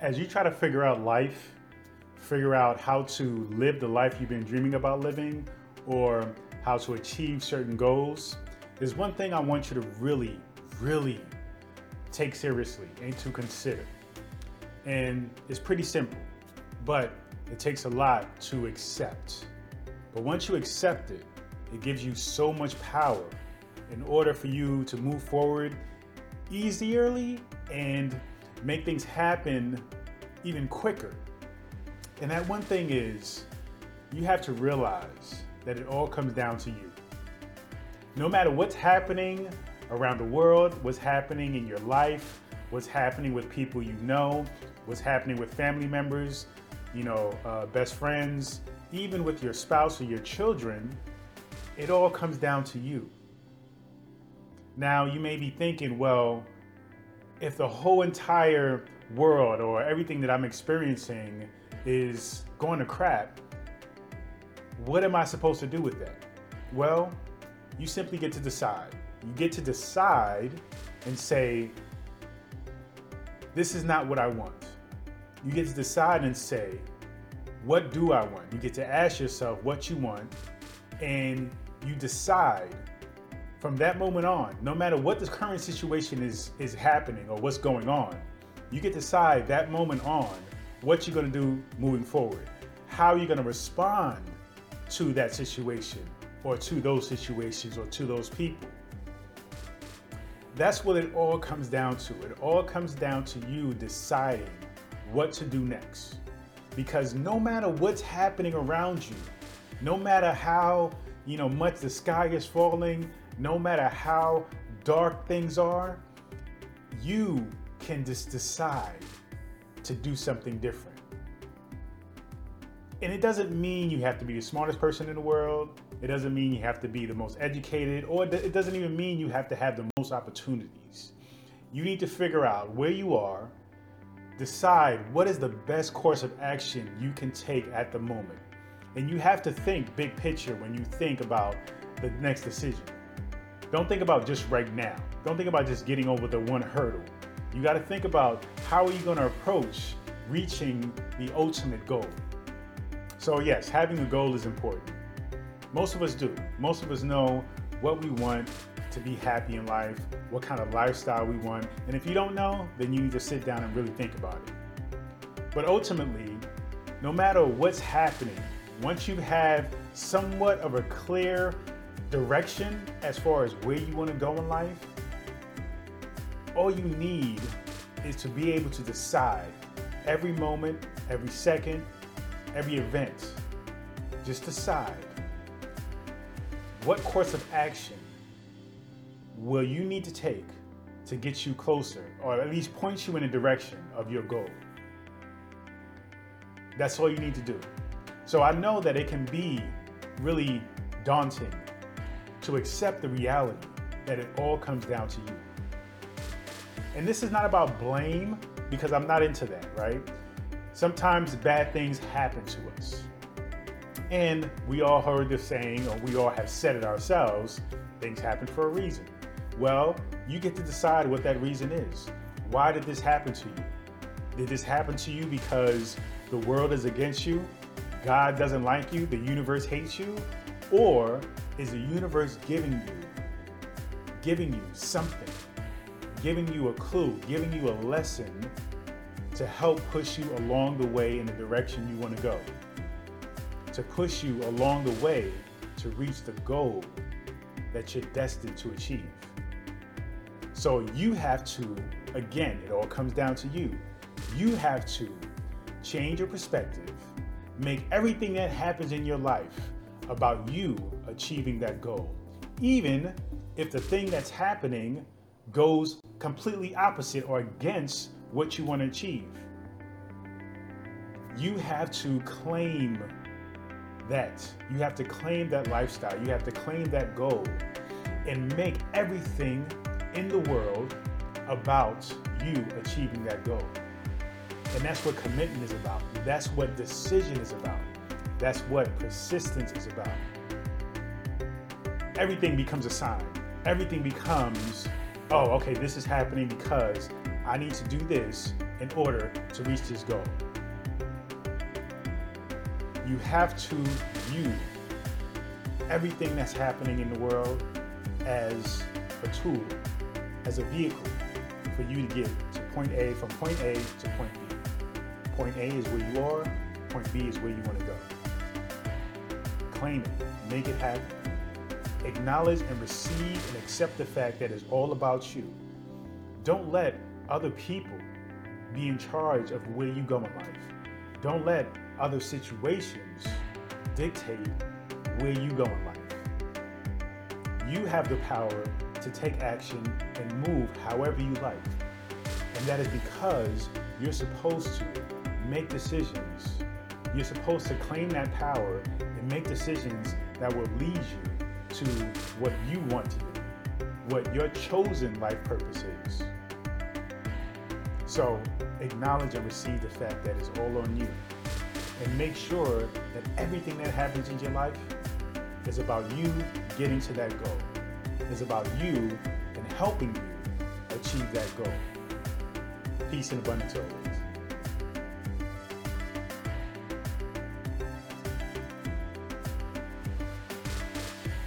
as you try to figure out life, figure out how to live the life you've been dreaming about living, or how to achieve certain goals, there's one thing I want you to really, really take seriously and to consider. And it's pretty simple, but it takes a lot to accept. But once you accept it, it gives you so much power in order for you to move forward easierly and make things happen even quicker. And that one thing is, you have to realize that it all comes down to you. No matter what's happening around the world, what's happening in your life, what's happening with people you know, what's happening with family members, you know, uh, best friends, even with your spouse or your children, it all comes down to you. Now, you may be thinking, well, if the whole entire world or everything that I'm experiencing is going to crap, what am I supposed to do with that? Well, you simply get to decide. You get to decide and say, this is not what I want. You get to decide and say, what do I want? You get to ask yourself what you want, and you decide from that moment on, no matter what the current situation is is happening or what's going on, you get to decide that moment on what you're going to do moving forward. How you're going to respond to that situation or to those situations or to those people. That's what it all comes down to. It all comes down to you deciding what to do next. Because no matter what's happening around you, no matter how, you know, much the sky is falling, no matter how dark things are, you can just decide to do something different. And it doesn't mean you have to be the smartest person in the world. It doesn't mean you have to be the most educated, or it doesn't even mean you have to have the most opportunities. You need to figure out where you are, decide what is the best course of action you can take at the moment. And you have to think big picture when you think about the next decision. Don't think about just right now. Don't think about just getting over the one hurdle. You got to think about how are you going to approach reaching the ultimate goal. So yes, having a goal is important. Most of us do. Most of us know what we want to be happy in life, what kind of lifestyle we want. And if you don't know, then you need to sit down and really think about it. But ultimately, no matter what's happening, once you have somewhat of a clear direction as far as where you want to go in life, all you need is to be able to decide every moment, every second, every event. Just decide what course of action will you need to take to get you closer or at least point you in a direction of your goal. That's all you need to do. So I know that it can be really daunting to accept the reality that it all comes down to you. And this is not about blame because I'm not into that, right? Sometimes bad things happen to us. And we all heard the saying, or we all have said it ourselves things happen for a reason. Well, you get to decide what that reason is. Why did this happen to you? Did this happen to you because the world is against you? God doesn't like you? The universe hates you? Or is the universe giving you, giving you something, giving you a clue, giving you a lesson to help push you along the way in the direction you want to go? To push you along the way to reach the goal that you're destined to achieve. So you have to, again, it all comes down to you. You have to change your perspective, make everything that happens in your life about you achieving that goal, even if the thing that's happening goes completely opposite or against what you want to achieve. You have to claim that. You have to claim that lifestyle. You have to claim that goal and make everything in the world about you achieving that goal. And that's what commitment is about. That's what decision is about. That's what persistence is about. Everything becomes a sign. Everything becomes, oh, okay, this is happening because I need to do this in order to reach this goal. You have to view everything that's happening in the world as a tool, as a vehicle for you to get to point A, from point A to point B. Point A is where you are, point B is where you want to go. Claim it, make it happen. Acknowledge and receive and accept the fact that it's all about you. Don't let other people be in charge of where you go in life. Don't let other situations dictate where you go in life. You have the power to take action and move however you like. And that is because you're supposed to make decisions. You're supposed to claim that power and make decisions that will lead you to what you want to do, what your chosen life purpose is. So acknowledge and receive the fact that it's all on you. And make sure that everything that happens in your life is about you getting to that goal. It's about you and helping you achieve that goal. Peace and abundance always.